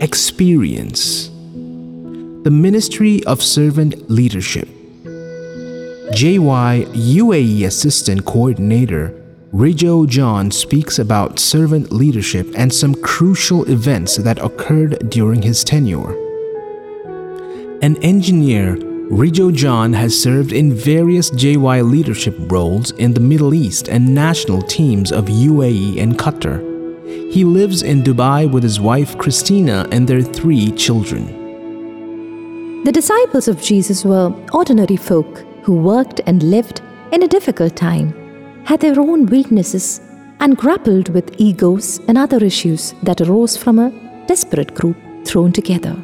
Experience The Ministry of Servant Leadership. JY UAE Assistant Coordinator Rijo John speaks about servant leadership and some crucial events that occurred during his tenure. An engineer, Rijo John has served in various JY leadership roles in the Middle East and national teams of UAE and Qatar. He lives in Dubai with his wife Christina and their three children. The disciples of Jesus were ordinary folk who worked and lived in a difficult time, had their own weaknesses, and grappled with egos and other issues that arose from a desperate group thrown together.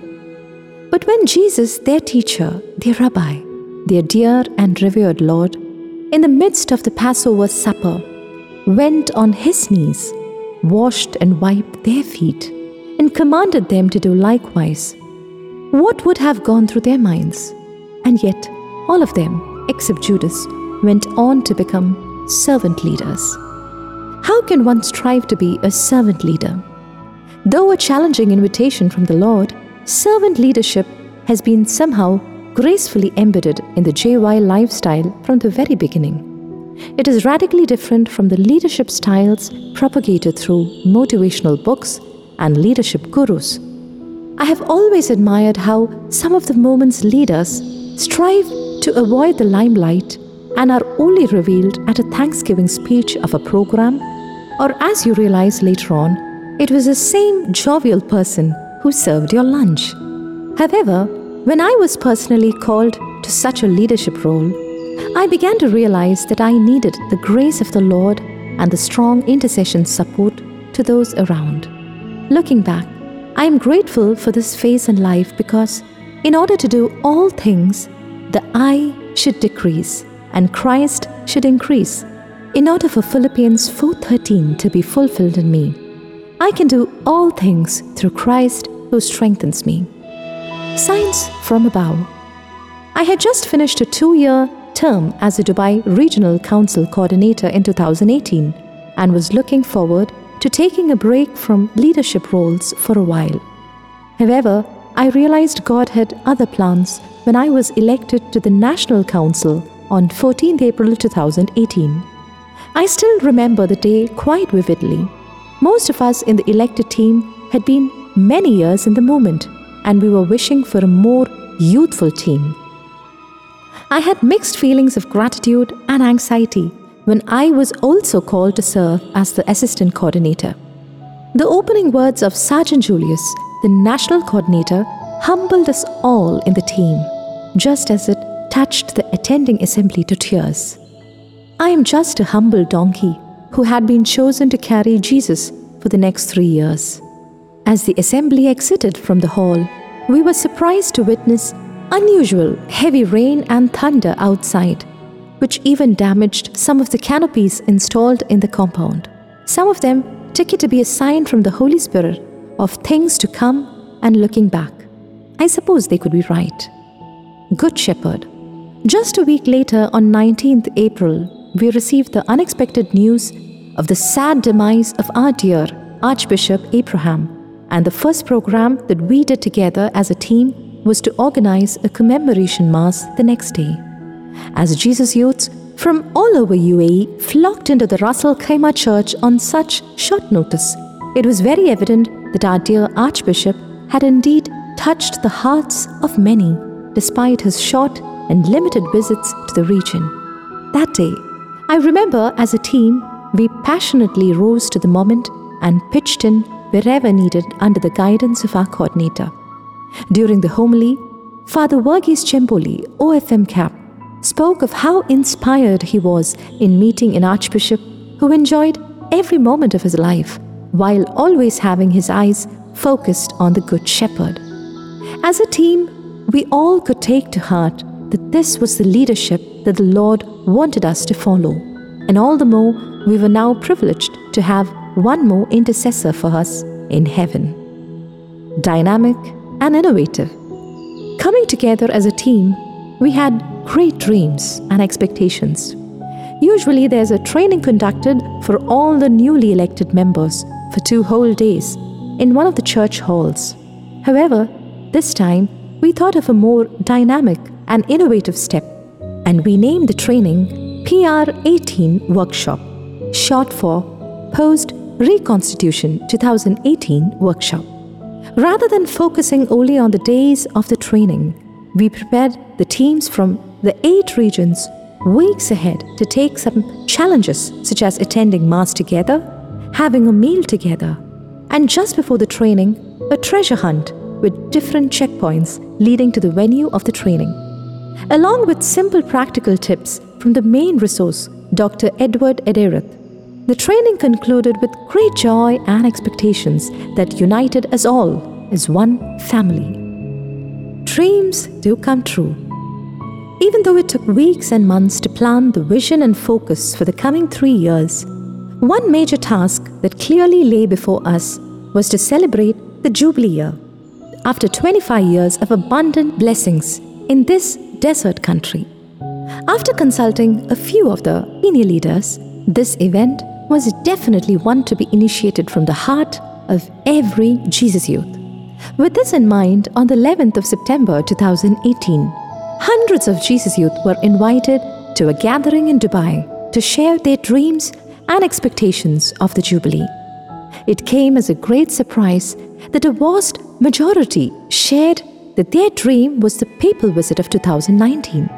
But when Jesus, their teacher, their rabbi, their dear and revered Lord, in the midst of the Passover supper, went on his knees, washed and wiped their feet, and commanded them to do likewise, what would have gone through their minds? And yet, all of them, except Judas, went on to become servant leaders. How can one strive to be a servant leader? Though a challenging invitation from the Lord, servant leadership has been somehow gracefully embedded in the JY lifestyle from the very beginning. It is radically different from the leadership styles propagated through motivational books and leadership gurus. I have always admired how some of the moment's leaders strive to avoid the limelight and are only revealed at a Thanksgiving speech of a program, or as you realize later on, it was the same jovial person who served your lunch. However, when I was personally called to such a leadership role, I began to realize that I needed the grace of the Lord and the strong intercession support to those around. Looking back, I am grateful for this phase in life because, in order to do all things, the I should decrease and Christ should increase. In order for Philippians 4:13 to be fulfilled in me, I can do all things through Christ who strengthens me. Signs from above. I had just finished a two year term as a Dubai Regional Council Coordinator in 2018 and was looking forward to taking a break from leadership roles for a while. However, I realized God had other plans when I was elected to the National Council on 14th April 2018. I still remember the day quite vividly. Most of us in the elected team had been many years in the movement, and we were wishing for a more youthful team. I had mixed feelings of gratitude and anxiety when I was also called to serve as the assistant coordinator. The opening words of Sergeant Julius, the national coordinator, humbled us all in the team, just as it touched the attending assembly to tears. I am just a humble donkey who had been chosen to carry Jesus for the next three years. As the assembly exited from the hall, we were surprised to witness unusual heavy rain and thunder outside, which even damaged some of the canopies installed in the compound. Some of them took it to be a sign from the Holy Spirit of things to come and looking back. I suppose they could be right. Good Shepherd. Just a week later, on 19th April, we received the unexpected news of the sad demise of our dear Archbishop Abraham and the first program that we did together as a team was to organize a commemoration mass the next day. As Jesus youths from all over UAE flocked into the Ras Al Khaimah church on such short notice, it was very evident that our dear Archbishop had indeed touched the hearts of many despite his short and limited visits to the region. That day, I remember as a team, we passionately rose to the moment and pitched in wherever needed under the guidance of our coordinator. During the homily, Father Verghese Chempoli, OFM CAP, spoke of how inspired he was in meeting an archbishop who enjoyed every moment of his life while always having his eyes focused on the Good Shepherd. As a team, we all could take to heart that this was the leadership that the Lord wanted us to follow, and all the more we were now privileged to have one more intercessor for us in heaven. Dynamic and innovative. Coming together as a team, we had great dreams and expectations. Usually, there's a training conducted for all the newly elected members for two whole days in one of the church halls. However, this time we thought of a more dynamic and innovative step, and we named the training PR 18 Workshop, short for Post Reconstitution 2018 Workshop. Rather than focusing only on the days of the training, we prepared the teams from the eight regions weeks ahead to take some challenges such as attending Mass together, having a meal together, and just before the training, a treasure hunt with different checkpoints leading to the venue of the training. Along with simple practical tips from the main resource, Dr. Edward Edezhath, the training concluded with great joy and expectations that united us all as one family. Dreams do come true. Even though it took weeks and months to plan the vision and focus for the coming three years, one major task that clearly lay before us was to celebrate the Jubilee year. After 25 years of abundant blessings in this desert country. After consulting a few of the senior leaders, this event was definitely one to be initiated from the heart of every Jesus youth. With this in mind, on the 11th of September 2018, hundreds of Jesus youth were invited to a gathering in Dubai to share their dreams and expectations of the Jubilee. It came as a great surprise that a vast majority shared that their dream was the papal visit of 2019.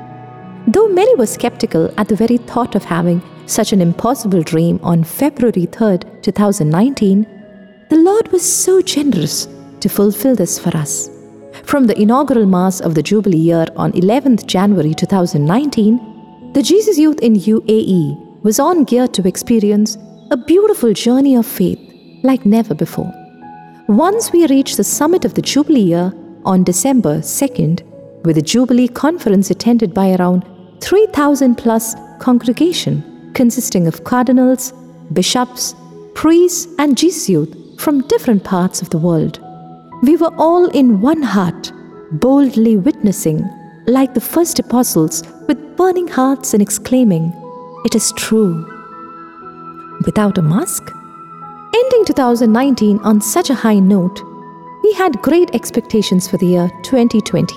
Though many were skeptical at the very thought of having such an impossible dream on February 3rd, 2019, the Lord was so generous to fulfill this for us. From the inaugural Mass of the Jubilee year on 11th January 2019, the Jesus Youth in UAE was on gear to experience a beautiful journey of faith like never before. Once we reached the summit of the Jubilee year on December 2nd, with a Jubilee conference attended by around 3,000 plus congregation consisting of cardinals, bishops, priests, and Jesuits from different parts of the world. We were all in one heart, boldly witnessing, like the first apostles, with burning hearts and exclaiming, It is true. Without a mask? Ending 2019 on such a high note, we had great expectations for the year 2020.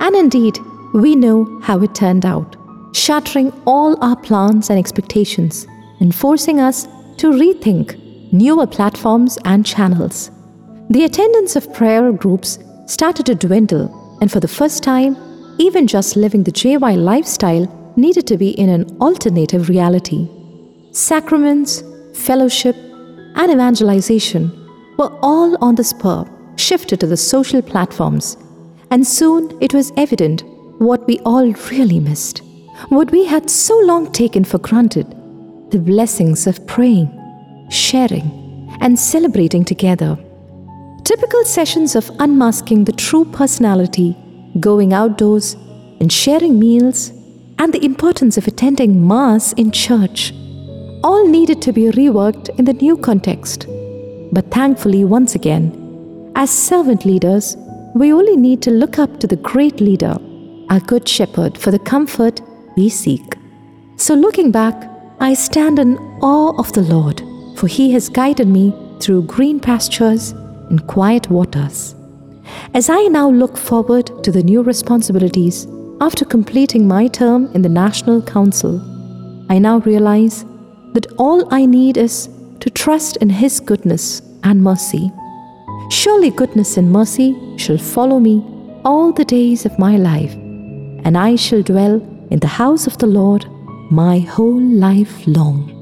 And indeed, we know how it turned out, shattering all our plans and expectations and forcing us to rethink newer platforms and channels. The attendance of prayer groups started to dwindle, and for the first time, even just living the JY lifestyle needed to be in an alternative reality. Sacraments, fellowship, and evangelization were all on the spur, shifted to the social platforms, and soon it was evident what we all really missed, what we had so long taken for granted the blessings of praying, sharing, and celebrating together. Typical sessions of unmasking the true personality, going outdoors, and sharing meals, and the importance of attending Mass in church all needed to be reworked in the new context. But thankfully, once again, as servant leaders, we only need to look up to the great leader, our good shepherd, for the comfort we seek. So, looking back, I stand in awe of the Lord, for he has guided me through green pastures and quiet waters. As I now look forward to the new responsibilities after completing my term in the National Council, I now realize that all I need is to trust in His goodness and mercy. Surely goodness and mercy shall follow me all the days of my life, and I shall dwell in the house of the Lord my whole life long.